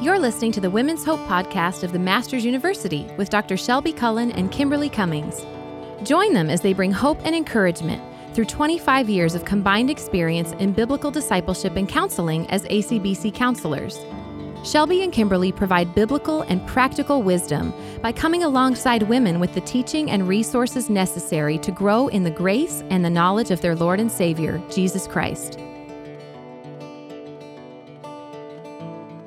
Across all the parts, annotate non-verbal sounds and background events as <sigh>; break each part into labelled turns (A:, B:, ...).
A: You're listening to the Women's Hope podcast of the Masters University with Dr. Shelbi Cullen and Kimberly Cummings. Join them as they bring hope and encouragement through 25 years of combined experience in biblical discipleship and counseling as ACBC counselors. Shelbi and Kimberly provide biblical and practical wisdom by coming alongside women with the teaching and resources necessary to grow in the grace and the knowledge of their Lord and Savior, Jesus Christ.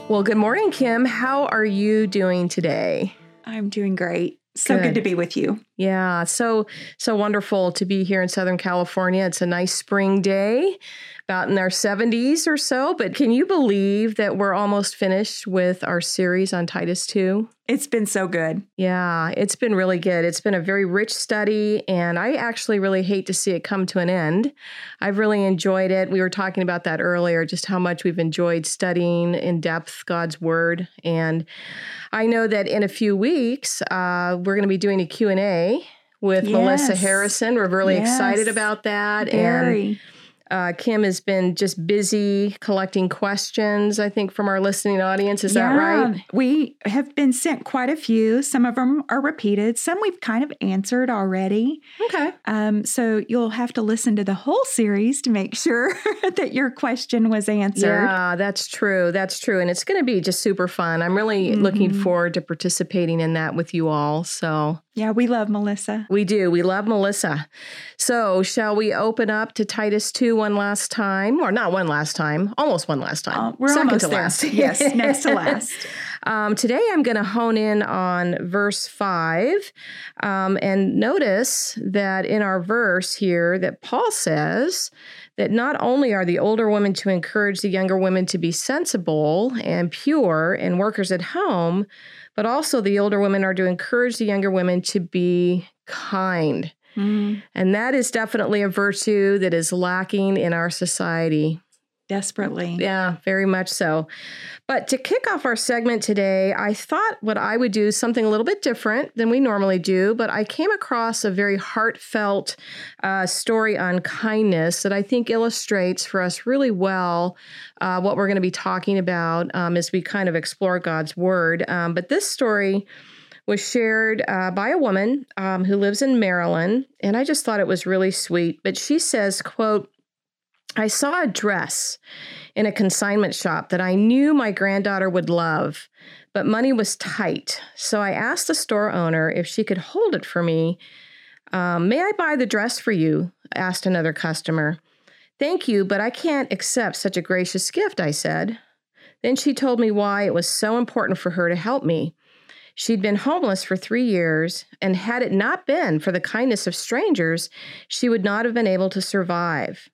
B: Well, good morning, Kim. How are you doing today?
C: I'm doing great. So good.
B: Good.
C: to be with you.
B: Yeah, so so wonderful to be here in Southern California. It's a nice spring day, about in our 70s or so. But can you believe that we're almost finished with our series on Titus 2?
C: It's been so good.
B: Yeah, it's been really good. It's been a very rich study, and I actually really hate to see it come to an end. I've really enjoyed it. We were talking about that earlier, just how much we've enjoyed studying in depth God's Word. And I know that in a few weeks, uh, we're going to be doing a Q&A with Melissa Harrison. We're really excited about that. And
C: Very.
B: Uh, Kim has been just busy collecting questions, I think, from our listening audience. Is that right?
C: We have been sent quite a few. Some of them are repeated. Some we've kind of answered already.
B: Okay.
C: Um, so you'll have to listen to the whole series to make <laughs> sure that your question was answered.
B: Yeah, that's true. That's true. And it's going to be just super fun. I'm really looking
C: Mhm.
B: forward to participating in that with you all. So
C: Yeah, we love Melissa.
B: we do. We love Melissa. So shall we open up to Titus 2 one last time? Or not one last time, almost one last time.
C: Uh, we're
B: Second
C: almost
B: to
C: there.
B: last. <laughs>
C: yes, next to <laughs> last.
B: Um, today I'm going to hone in on verse 5 um, and notice that in our verse here that Paul says that not only are the older women to encourage the younger women to be sensible and pure and workers at home, but also the older women are to encourage the younger women to be kind.
C: Mm,
B: And that is definitely a virtue that is lacking in our society.
C: desperately.
B: Yeah, very much so. But to kick off our segment today, I thought what I would do is something a little bit different than we normally do. But I came across a very heartfelt uh, story on kindness that I think illustrates for us really well uh, what we're going to be talking about um, as we kind of explore God's Word. Um, but this story was shared uh, by a woman um, who lives in Maryland, and I just thought it was really sweet. But she says, "quote." I saw a dress in a consignment shop that I knew my granddaughter would love, but money was tight. So I asked the store owner if she could hold it for me. Um, May I buy the dress for you? asked another customer. Thank you, but I can't accept such a gracious gift, I said. Then she told me why it was so important for her to help me. She'd been homeless for three years, and had it not been for the kindness of strangers, she would not have been able to survive.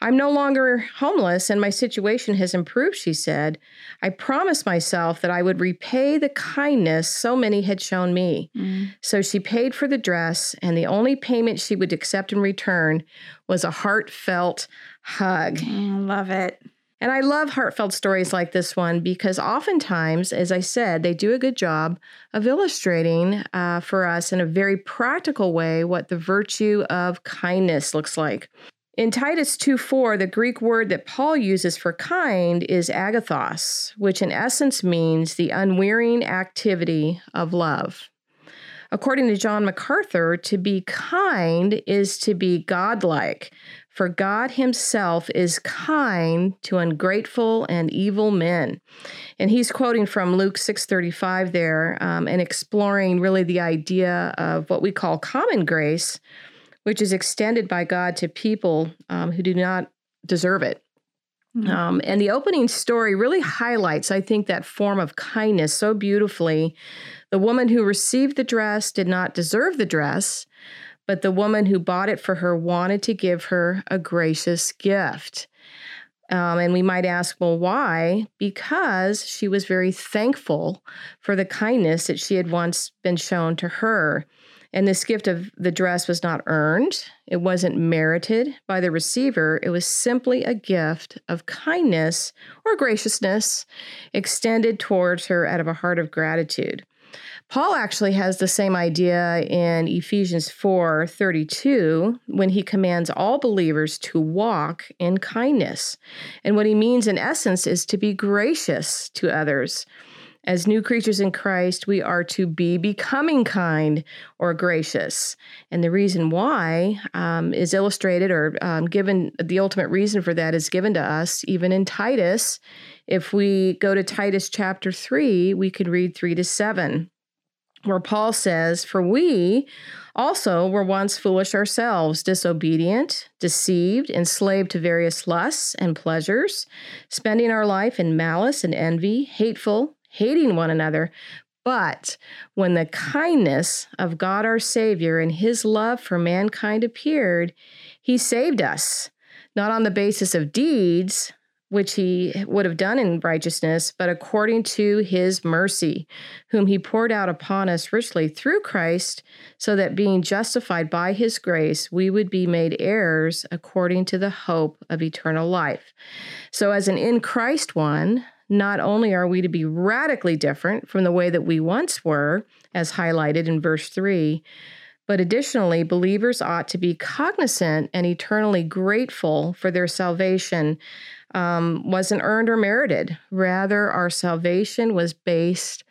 B: I'm no longer homeless and my situation has improved, she said. I promised myself that I would repay the kindness so many had shown me.
C: Mm.
B: So she paid for the dress, and the only payment she would accept in return was a heartfelt hug.
C: Mm, love it.
B: And I love heartfelt stories like this one because oftentimes, as I said, they do a good job of illustrating uh, for us in a very practical way what the virtue of kindness looks like. In Titus 2 4, the Greek word that Paul uses for kind is agathos, which in essence means the unwearying activity of love. According to John MacArthur, to be kind is to be godlike, for God Himself is kind to ungrateful and evil men. And he's quoting from Luke 6:35 there, um, and exploring really the idea of what we call common grace, which is extended by God to people um, who do not deserve it.
C: Mm.
B: Um, and the opening story really highlights, I think, that form of kindness so beautifully. The woman who received the dress did not deserve the dress, but the woman who bought it for her wanted to give her a gracious gift. Um, and we might ask, well, why? Because she was very thankful for the kindness that she had once been shown to her. And this gift of the dress was not earned, it wasn't merited by the receiver. It was simply a gift of kindness or graciousness extended towards her out of a heart of gratitude. Paul actually has the same idea in Ephesians 4 32 when he commands all believers to walk in kindness. And what he means, in essence, is to be gracious to others. As new creatures in Christ, we are to be becoming kind or gracious. And the reason why um, is illustrated or um, given, the ultimate reason for that is given to us even in Titus. If we go to Titus chapter 3, we could read 3 to 7 where Paul says, For we also were once foolish ourselves, disobedient, deceived, enslaved to various lusts and pleasures, spending our life in malice and envy, hateful, hating one another. But when the kindness of God our Savior and his love for mankind appeared, he saved us, not on the basis of deeds, which he would have done in righteousness, but according to his mercy, whom he poured out upon us richly through Christ, so that being justified by his grace, we would be made heirs according to the hope of eternal life. So, as an in Christ one, not only are we to be radically different from the way that we once were, as highlighted in verse 3, but additionally, believers ought to be cognizant and eternally grateful for their salvation um, wasn't earned or merited. Rather, our salvation was based,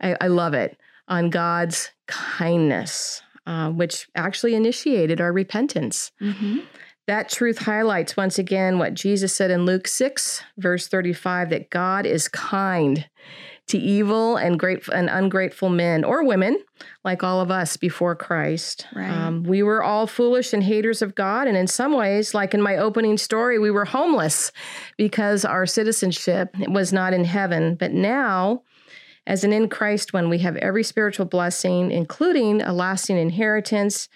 B: I, I love it, on God's kindness, uh, which actually initiated our repentance. Mm-hmm. That truth highlights once again what Jesus said in Luke 6, verse 35, that God is kind to evil and grateful and ungrateful men or women, like all of us before Christ. Right. Um, we were all foolish and haters of God, and in some ways, like in my opening story, we were homeless because our citizenship was not in heaven. But now, as an in Christ one, we have every spiritual blessing, including a lasting inheritance.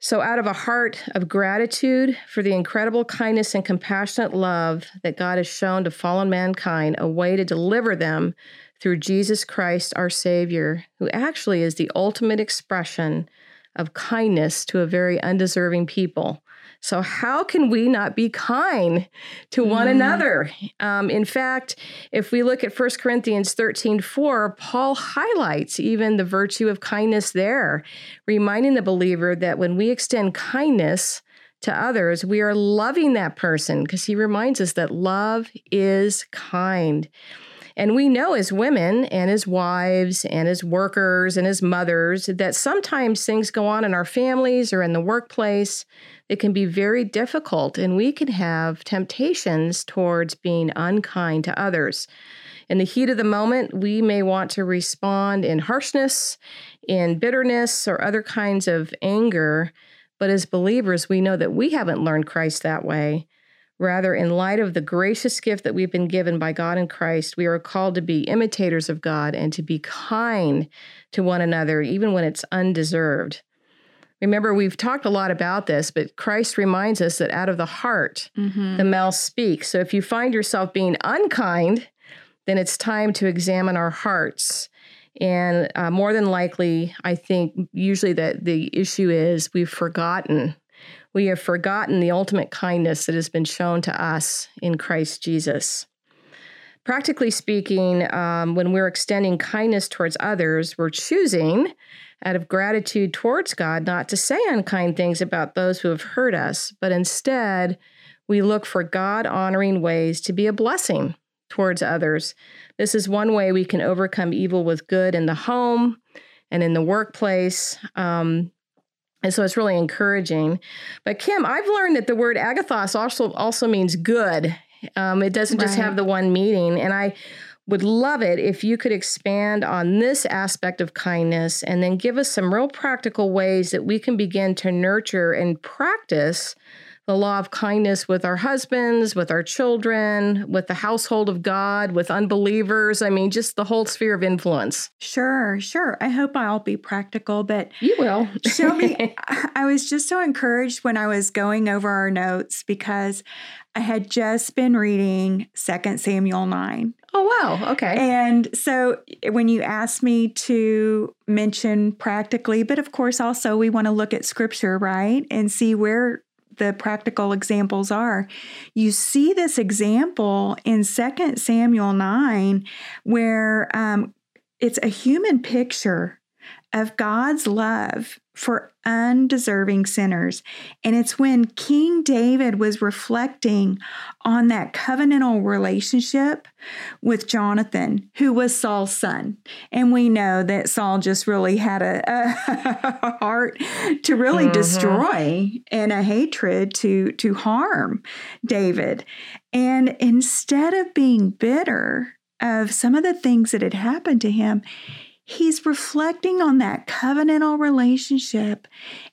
B: So, out of a heart of gratitude for the incredible kindness and compassionate love that God has shown to fallen mankind, a way to deliver them through Jesus Christ, our Savior, who actually is the ultimate expression of kindness to a very undeserving people. So, how can we not be kind to one mm. another? Um, in fact, if we look at 1 Corinthians 13 4, Paul highlights even the virtue of kindness there, reminding the believer that when we extend kindness, to others, we are loving that person because he reminds us that love is kind. And we know as women and as wives and as workers and as mothers that sometimes things go on in our families or in the workplace that can be very difficult, and we can have temptations towards being unkind to others. In the heat of the moment, we may want to respond in harshness, in bitterness, or other kinds of anger. But as believers, we know that we haven't learned Christ that way. Rather, in light of the gracious gift that we've been given by God in Christ, we are called to be imitators of God and to be kind to one another, even when it's undeserved. Remember, we've talked a lot about this, but Christ reminds us that out of the heart, mm-hmm. the mouth speaks. So if you find yourself being unkind, then it's time to examine our hearts. And uh, more than likely, I think usually that the issue is we've forgotten we have forgotten the ultimate kindness that has been shown to us in Christ Jesus. Practically speaking, um, when we're extending kindness towards others, we're choosing, out of gratitude towards God, not to say unkind things about those who have hurt us, but instead, we look for God honoring ways to be a blessing towards others. This is one way we can overcome evil with good in the home and in the workplace. Um, and so it's really encouraging. But Kim, I've learned that the word agathos also also means good. Um, it doesn't just right. have the one meaning. And I would love it if you could expand on this aspect of kindness and then give us some real practical ways that we can begin to nurture and practice the law of kindness with our husbands, with our children, with the household of God, with unbelievers. I mean, just the whole sphere of influence.
C: Sure, sure. I hope I'll be practical, but
B: you will.
C: Shelbi, <laughs> I was just so encouraged when I was going over our notes because I had just been reading Second Samuel 9.
B: Oh, wow. Okay.
C: And so eh, when you asked me to mention practically, but of course, also we want to look at scripture, right? And see where the practical examples are. You see this example in 2 Samuel 9, where um, it's a human picture of God's love for undeserving sinners. And it's when King David was reflecting on that covenantal relationship with Jonathan, who was Saul's son. And we know that Saul just really had a, a <laughs> heart to really mm-hmm. destroy and a hatred to, to harm David. And instead of being bitter of some of the things that had happened to him, he's reflecting on that covenantal relationship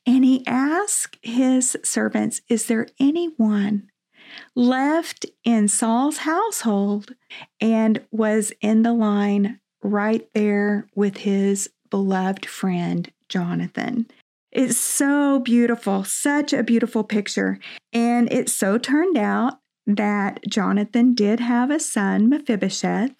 C: and he asks his servants, Is there anyone left in Saul's household? And was in the line right there with his beloved friend, Jonathan. It's so beautiful, such a beautiful picture. And it so turned out that Jonathan did have a son, Mephibosheth,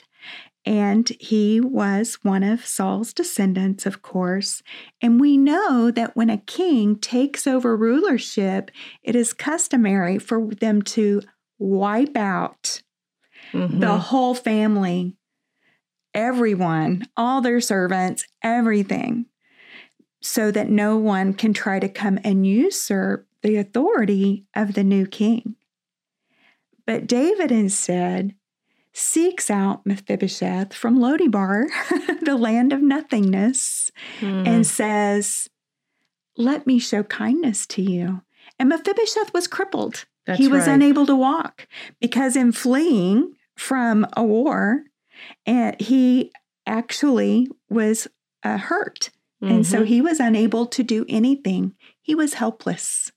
C: and he was one of Saul's descendants, of course. And we know that when a king takes over rulership, it is customary for them to wipe out mm-hmm. the whole family, everyone, all their servants, everything, so that no one can try to come and usurp the authority of the new king. But David instead seeks out Mephibosheth from Lo-debar, <laughs> the land of nothingness, mm. and says, Let me show kindness to you. And Mephibosheth was crippled. That's he was right. unable to walk because in fleeing from a war, and he actually was uh, hurt. Mm-hmm. And so mm-hmm. he was unable to do anything. He was helpless.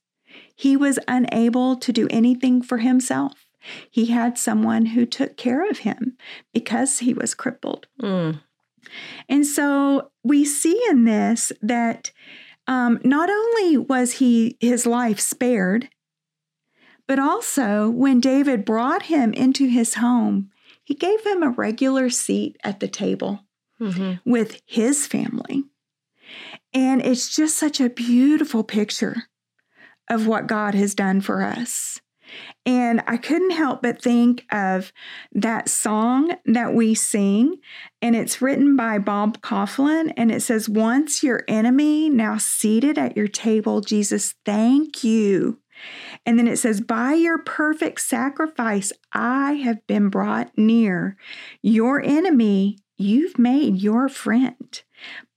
C: He was unable to do anything for himself. He had someone who took care of him because he was crippled. Mm. And so we see in this that um, not only was he his life spared, but also when David brought him into his home, he gave him a regular seat at the table mm-hmm. with his family. And it's just such a beautiful picture of what God has done for us. And I couldn't help but think of that song that we sing, and it's written by Bob Kauflin. And it says, Once your enemy, now seated at your table, Jesus, thank you. And then it says, By your perfect sacrifice, I have been brought near. Your enemy, you've made your friend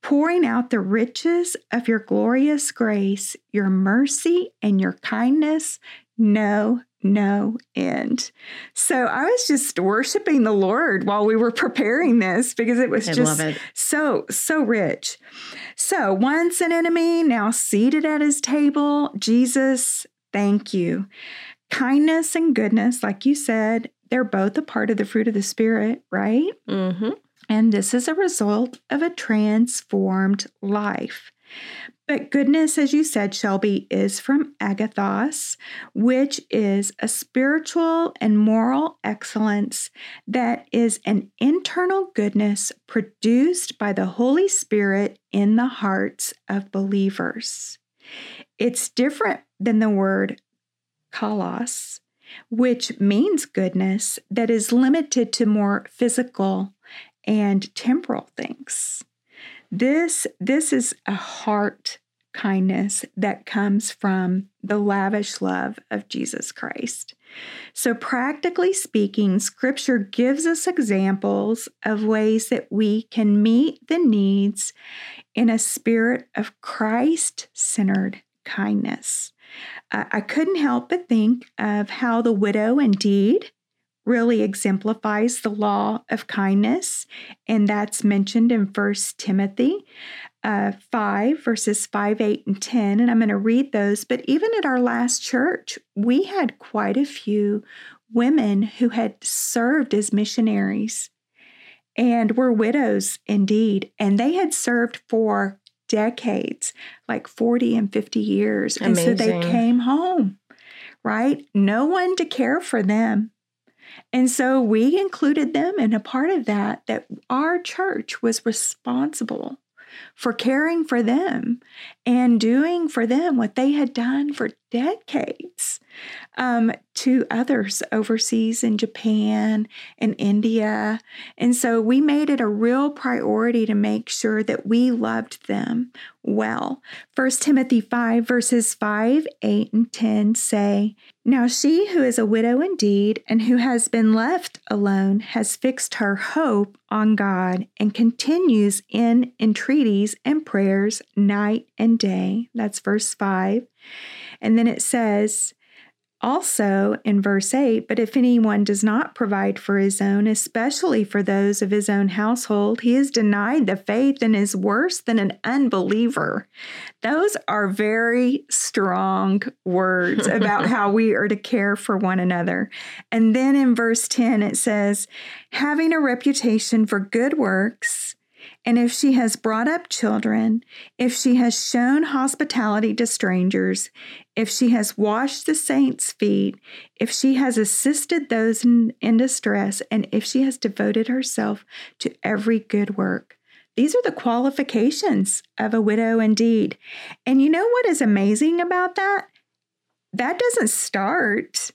C: pouring out the riches of your glorious grace, your mercy, and your kindness, no, no end. So I was just worshiping the Lord while we were preparing this because it was I just it. so, so rich. So once an enemy, now seated at his table, Jesus, thank you. Kindness and goodness, like you said, they're both a part of the fruit of the Spirit, right? Mm-hmm. And this is a result of a transformed life. But goodness, as you said, Shelbi, is from agathos, which is a spiritual and moral excellence that is an internal goodness produced by the Holy Spirit in the hearts of believers. It's different than the word kalos, which means goodness that is limited to more physical and temporal things. This, this is a heart kindness that comes from the lavish love of Jesus Christ. So, practically speaking, scripture gives us examples of ways that we can meet the needs in a spirit of Christ centered kindness. Uh, I couldn't help but think of how the widow indeed really exemplifies the law of kindness, and that's mentioned in First Timothy uh, 5, verses 5, 8, and 10. And I'm going to read those. But even at our last church, we had quite a few women who had served as missionaries and were widows indeed. And they had served for decades, like 40 and 50 years. Amazing. And so they came home, right? No one to care for them. And so we included them in a part of that, that our church was responsible for caring for them and doing for them what they had done for decades um, to others overseas in Japan and India. And so we made it a real priority to make sure that we loved them well. 1 Timothy 5, verses 5, 8, and 10 say, Now she who is a widow indeed and who has been left alone has fixed her hope on God and continues in entreaties and prayers night and day. That's verse 5. And then it says, also in verse 8, but if anyone does not provide for his own, especially for those of his own household, he is denied the faith and is worse than an unbeliever. Those are very strong words <laughs> about how we are to care for one another. And then in verse 10, it says, having a reputation for good works and if she has brought up children, if she has shown hospitality to strangers, if she has washed the saints' feet, if she has assisted those in, in, distress, and if she has devoted herself to every good work. These are the qualifications of a widow indeed. And you know what is amazing about that? That doesn't start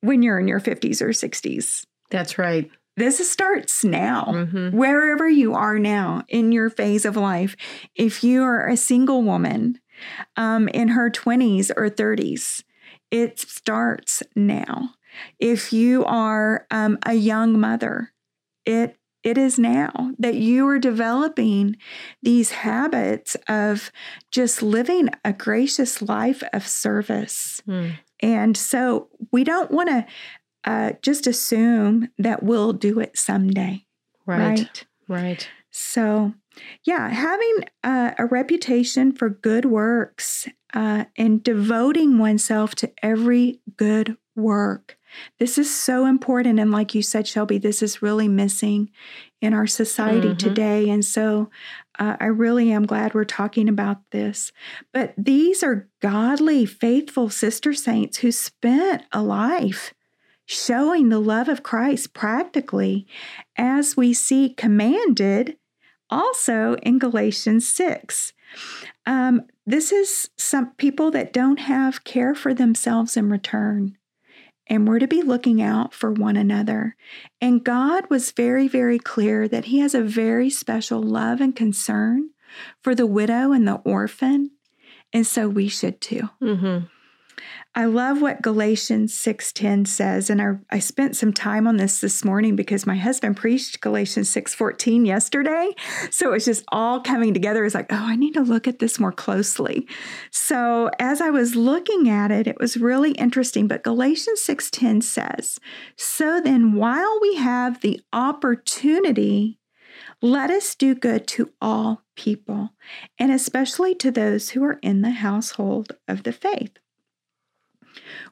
C: when you're in your 50s or 60s.
B: That's right.
C: This starts now, mm-hmm. wherever you are now in your phase of life. If you are a single woman um, in her 20s or 30s, it starts now. If you are um, a young mother, it it is now that you are developing these habits of just living a gracious life of service. Mm. And so we don't want to uh, just assume that we'll do it someday.
B: Right. Right. right.
C: So, yeah, having uh, a reputation for good works uh, and devoting oneself to every good work. This is so important. And like you said, Shelbi, this is really missing in our society mm-hmm. today. And so uh, I really am glad we're talking about this. But these are godly, faithful sister saints who spent a life showing the love of Christ practically, as we see commanded also in Galatians 6. Um, this is some people that don't have care for themselves in return. And we're to be looking out for one another. And God was very, very clear that He has a very special love and concern for the widow and the orphan. And so we should too. Mm-hmm. I love what Galatians 6:10 says and I, I spent some time on this this morning because my husband preached Galatians 6:14 yesterday. So it's just all coming together. It's like, "Oh, I need to look at this more closely." So as I was looking at it, it was really interesting, but Galatians 6:10 says, "So then while we have the opportunity, let us do good to all people, and especially to those who are in the household of the faith."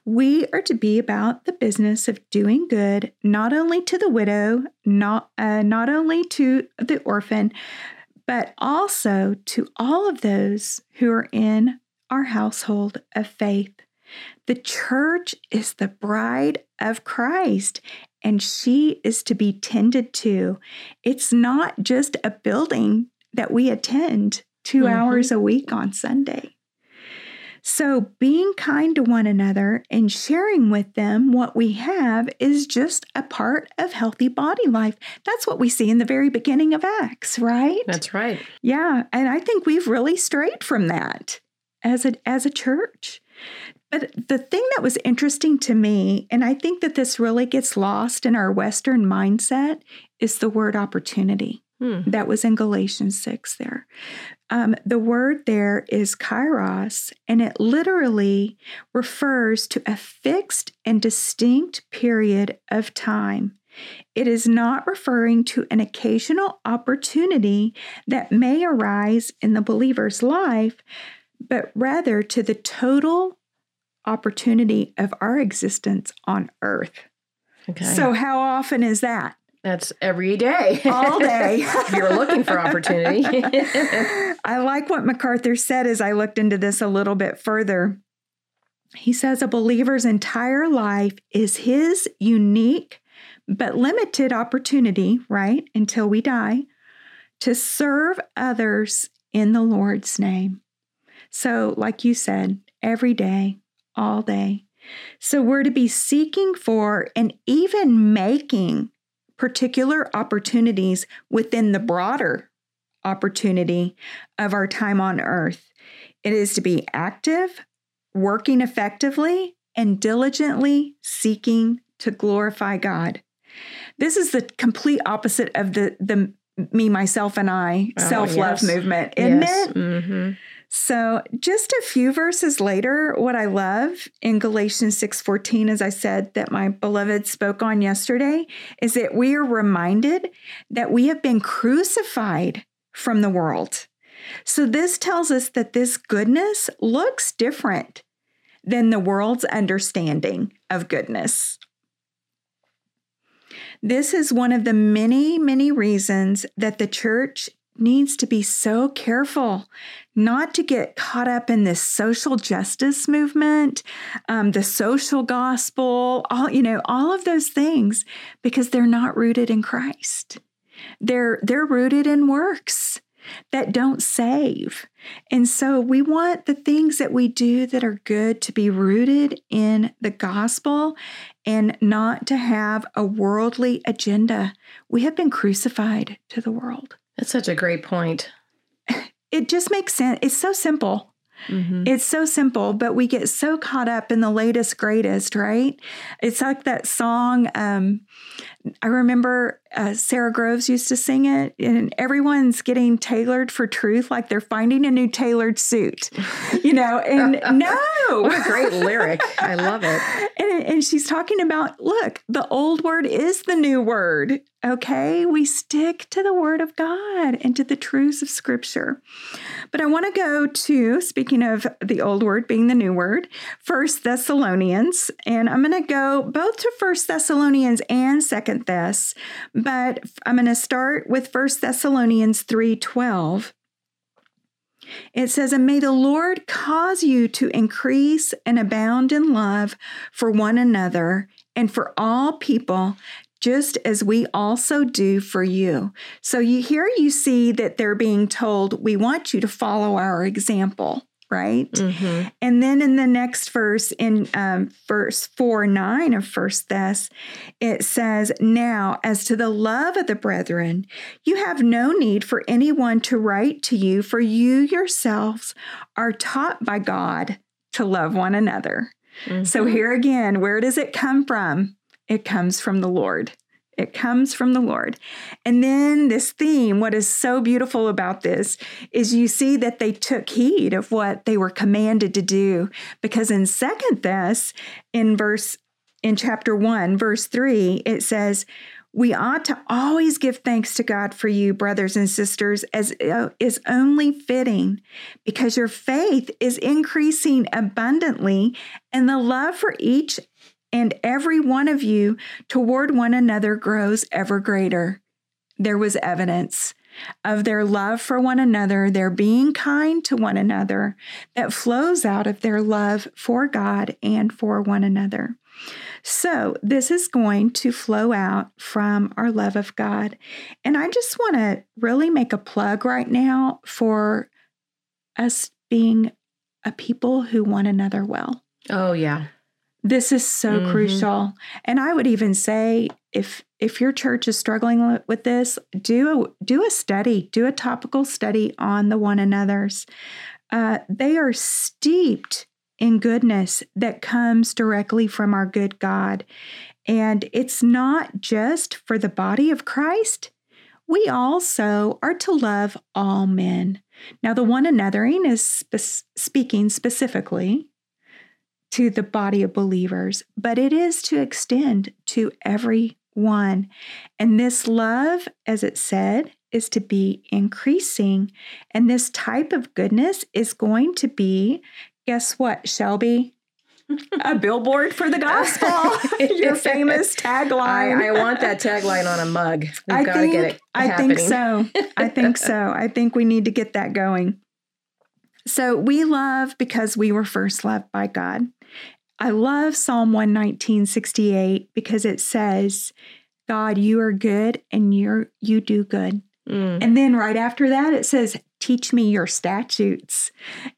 C: We are to be about the business of doing good, not only to the widow, not, uh, not only to the orphan, but also to all of those who are in our household of faith. The church is the bride of Christ, and she is to be tended to. It's not just a building that we attend 2 mm-hmm. hours a week on Sunday. So, being kind to one another and sharing with them what we have is just a part of healthy body life. That's what we see in the very beginning of Acts, right?
B: That's right.
C: Yeah, and I think we've really strayed from that as a as a church. But the thing that was interesting to me, and I think that this really gets lost in our Western mindset, is the word opportunity. Hmm. That was in Galatians 6 there. Um, the word there is kairos, and it literally refers to a fixed and distinct period of time. It is not referring to an occasional opportunity that may arise in the believer's life, but rather to the total opportunity of our existence on earth. Okay. So, how often is that?
B: That's every day.
C: All day.
B: if <laughs> You're looking for opportunity. <laughs>
C: I like what MacArthur said as I looked into this a little bit further. He says a believer's entire life is his unique but limited opportunity, right, until we die, to serve others in the Lord's name. So, like you said, every day, all day. So, we're to be seeking for and even making particular opportunities within the broader opportunity of our time on earth. It is to be active, working effectively, and diligently seeking to glorify God. This is the complete opposite of the the me, myself, and I oh, self love yes. movement, isn't yes. it? Mm-hmm. So, just a few verses later, what I love in Galatians 6:14 as I said that my beloved spoke on yesterday is that we are reminded that we have been crucified from the world. So this tells us that this goodness looks different than the world's understanding of goodness. This is one of the many, many reasons that the church needs to be so careful not to get caught up in this social justice movement, um, the social gospel, all you know, all of those things, because they're not rooted in Christ. They're they're rooted in works that don't save. And so we want the things that we do that are good to be rooted in the gospel and not to have a worldly agenda. We have been crucified to the world.
B: That's such a great point.
C: It just makes sense. It's so simple. Mm-hmm. It's so simple, but we get so caught up in the latest, greatest, right? It's like that song. Um, I remember uh, Sara Groves used to sing it, and everyone's getting tailored for truth, like they're finding a new tailored suit, you know. And <laughs> no,
B: what a great lyric! I love it.
C: And, and she's talking about, look, the old word is the new word. Okay, we stick to the word of God and to the truths of Scripture. But I want to go to speaking of the old word being the new word, First Thessalonians, and I'm going to go both to First Thessalonians and Second Thess but I'm going to start with 1 Thessalonians 3:12. It says, And may the Lord cause you to increase and abound in love for one another and for all people, just as we also do for you. So you here you see that they're being told, We want you to follow our example right? Mm-hmm. And then in the next verse, in um, verse 4 9 of First Thess, it says, Now, as to the love of the brethren, you have no need for anyone to write to you, for you yourselves are taught by God to love one another. Mm-hmm. So here again, where does it come from? It comes from the Lord. It comes from the Lord. And then this theme, what is so beautiful about this is you see that they took heed of what they were commanded to do. Because in second Thess, in verse in chapter 1, verse 3, it says, we ought to always give thanks to God for you, brothers and sisters, as uh, is only fitting, because your faith is increasing abundantly, and the love for each and every one of you toward one another grows ever greater. There was evidence of their love for one another, their being kind to one another, that flows out of their love for God and for one another. So, this is going to flow out from our love of God. And I just want to really make a plug right now for us being a people who want another well.
B: Oh, yeah.
C: This is so mm-hmm. crucial. And I would even say if if your church is struggling with this, do a, do a study, do a topical study on the one another's. Uh, they are steeped in goodness that comes directly from our good God. And it's not just for the body of Christ, we also are to love all men. Now, the one anothering is spe- speaking specifically to the body of believers, but it is to extend to everyone. And this love, as it said, is to be increasing. And this type of goodness is going to be, guess what, Shelbi? a <laughs> billboard for the gospel. <laughs> Your famous tagline.
B: I, I, want that tagline on a mug. We've got to get it. Happening.
C: I think so. I think so. <laughs> I think we need to get that going. So we love because we were first loved by God. I love Psalm 119, because it says, God, you are good and you're you do good. Mm. And then right after that it says, Teach me your statutes.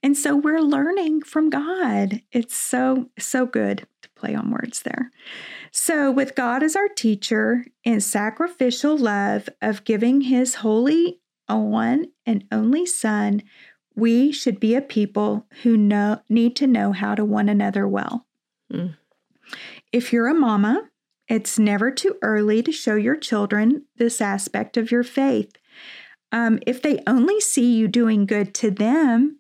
C: And so we're learning from God. It's so, so good to play on words there. So, with God as our teacher in sacrificial love of giving his holy one and only Son, we should be a people who know, need to know how to one another well. Mm. If you're a mama, it's never too early to show your children this aspect of your faith. Um, if they only see you doing good to them,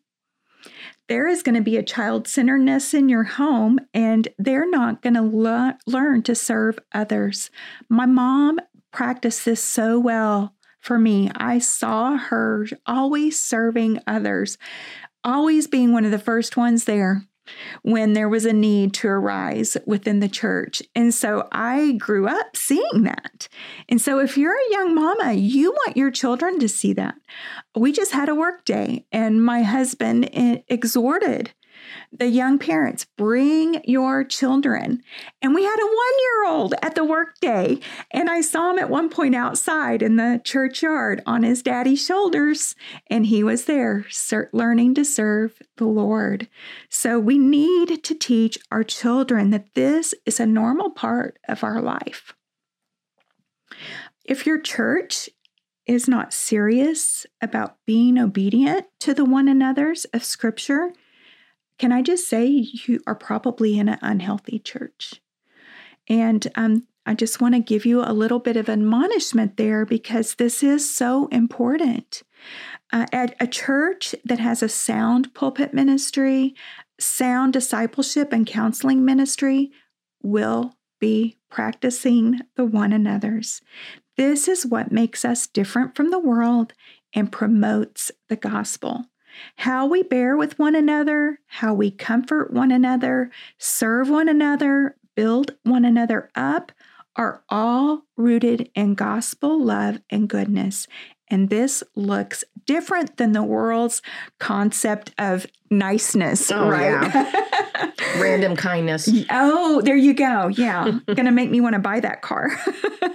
C: there is going to be a child centeredness in your home, and they're not going to le- learn to serve others. My mom practiced this so well for me. I saw her always serving others, always being one of the first ones there when there was a need to arise within the church. And so I grew up seeing that. And so if you're a young mama, you want your children to see that. We just had a work day, and my husband eh, exhorted the young parents, bring your children. And we had a one year old at the workday. And I saw him at one point outside in the churchyard on his daddy's shoulders. And he was there learning to serve the Lord. So we need to teach our children that this is a normal part of our life. If your church is not serious about being obedient to the one another's of Scripture, can I just say you are probably in an unhealthy church? And um, I just want to give you a little bit of admonishment there because this is so important. Uh, at a church that has a sound pulpit ministry, sound discipleship and counseling ministry will be practicing the one another's. This is what makes us different from the world and promotes the gospel. How we bear with one another, how we comfort one another, serve one another, build one another up are all rooted in gospel love and goodness. And this looks different than the world's concept of niceness, oh, right?
B: Yeah. <laughs> Random kindness.
C: Oh, there you go. Yeah. <laughs> Gonna make me want to buy that car.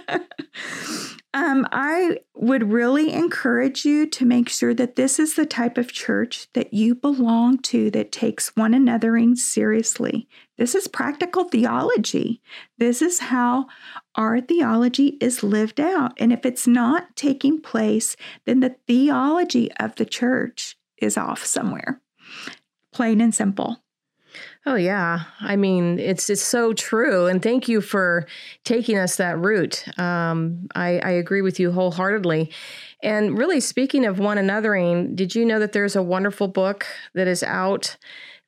C: <laughs> Um, I would really encourage you to make sure that this is the type of church that you belong to that takes one anothering seriously. This is practical theology. This is how our theology is lived out. And if it's not taking place, then the theology of the church is off somewhere. Plain and simple.
B: Oh yeah, I mean it's it's so true, and thank you for taking us that route. Um, I, I agree with you wholeheartedly. And really, speaking of one anothering, did you know that there's a wonderful book that is out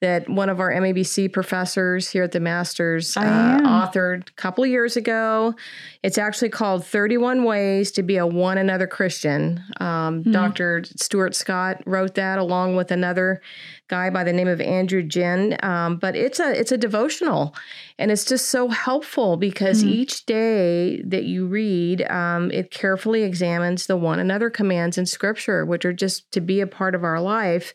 B: that one of our MABC professors here at the Masters uh, authored a couple years ago. It's actually called 31 Ways to Be a One Another Christian. Um, mm-hmm. Dr. Stuart Scott wrote that along with another guy by the name of Andrew Jin. Um, but it's a it's a devotional, and it's just so helpful because mm-hmm. each day that you read, um, it carefully examines the one another commands in Scripture, which are just to be a part of our life,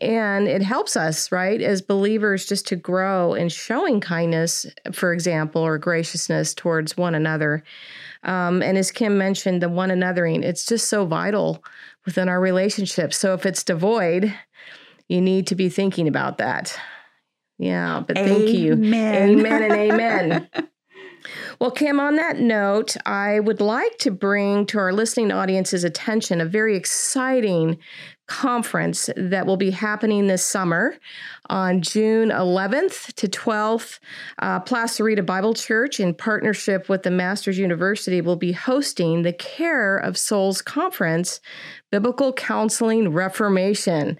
B: and it helps us right as believers just to grow in showing kindness, for example, or graciousness towards one another. Um, and as Kim mentioned, the one anothering, it's just so vital within our relationships. So if it's devoid, you need to be thinking about that. Yeah, but thank amen. you. Amen and amen. <laughs> Well, Kim, on that note, I would like to bring to our listening audience's attention a very exciting conference that will be happening this summer on June 11th to 12th. Uh, Placerita Bible Church, in partnership with the Masters University, will be hosting the Care of Souls Conference Biblical Counseling Reformation.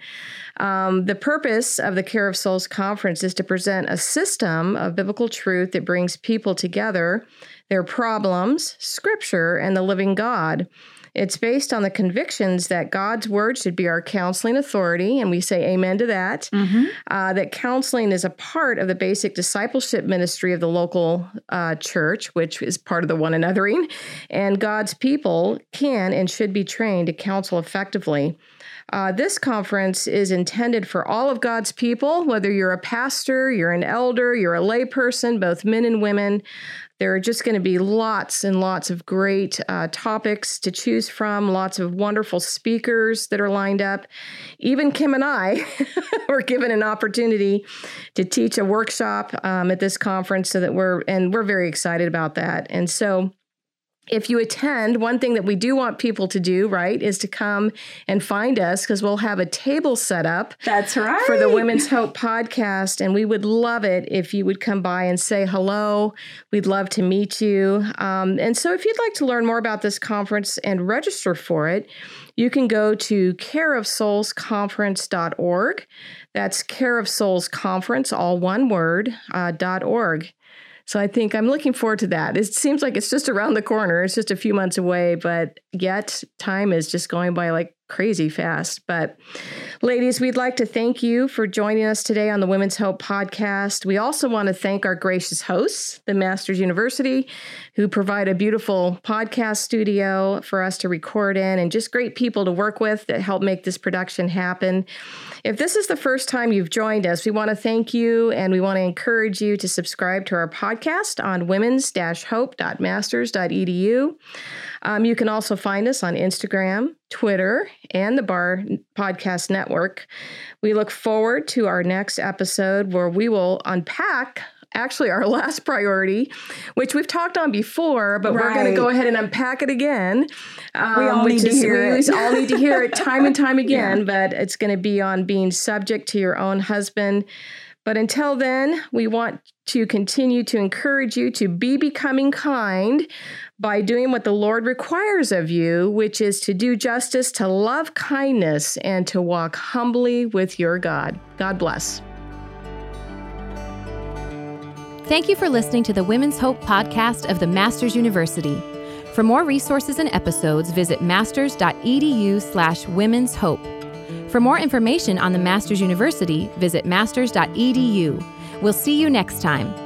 B: Um, the purpose of the Care of Souls Conference is to present a system of biblical truth that brings people together, their problems, scripture, and the living God. It's based on the convictions that God's word should be our counseling authority, and we say amen to that. Mm-hmm. Uh, that counseling is a part of the basic discipleship ministry of the local uh, church, which is part of the one anothering, and God's people can and should be trained to counsel effectively. Uh, this conference is intended for all of God's people, whether you're a pastor, you're an elder, you're a layperson, both men and women. There are just going to be lots and lots of great uh, topics to choose from, lots of wonderful speakers that are lined up. Even Kim and I <laughs> were given an opportunity to teach a workshop um, at this conference, so that we're, and we're very excited about that. And so, if you attend, one thing that we do want people to do, right, is to come and find us because we'll have a table set up.
C: That's right.
B: For the Women's Hope podcast. And we would love it if you would come by and say hello. We'd love to meet you. Um, and so if you'd like to learn more about this conference and register for it, you can go to careofsoulsconference.org. That's Care of Souls all one word, uh, .org. So I think I'm looking forward to that. It seems like it's just around the corner. It's just a few months away, but yet time is just going by like crazy fast. But ladies, we'd like to thank you for joining us today on the Women's Hope podcast. We also want to thank our gracious hosts, the Masters University, who provide a beautiful podcast studio for us to record in and just great people to work with that help make this production happen. If this is the first time you've joined us, we want to thank you and we want to encourage you to subscribe to our podcast on women's-hope.masters.edu. Um, you can also find us on Instagram, Twitter, and the Bar Podcast Network. We look forward to our next episode where we will unpack actually our <laughs> last priority, which we've talked on before, but right. we're going to go ahead and unpack it again.
C: Um, we all need to hear
B: it. all need to hear it time and time <laughs> again, yeah. but it's going to be on being subject to your own husband. But until then, we want to continue to encourage you to be becoming kind by doing what the Lord requires of you, which is to do justice, to love kindness, and to walk humbly with your God. God bless.
A: Thank you for listening to the Women's Hope podcast of the Masters University. For more resources and episodes, visit masters.edu slash women's hope. For more information on the Masters University, visit masters.edu. We'll see you next time.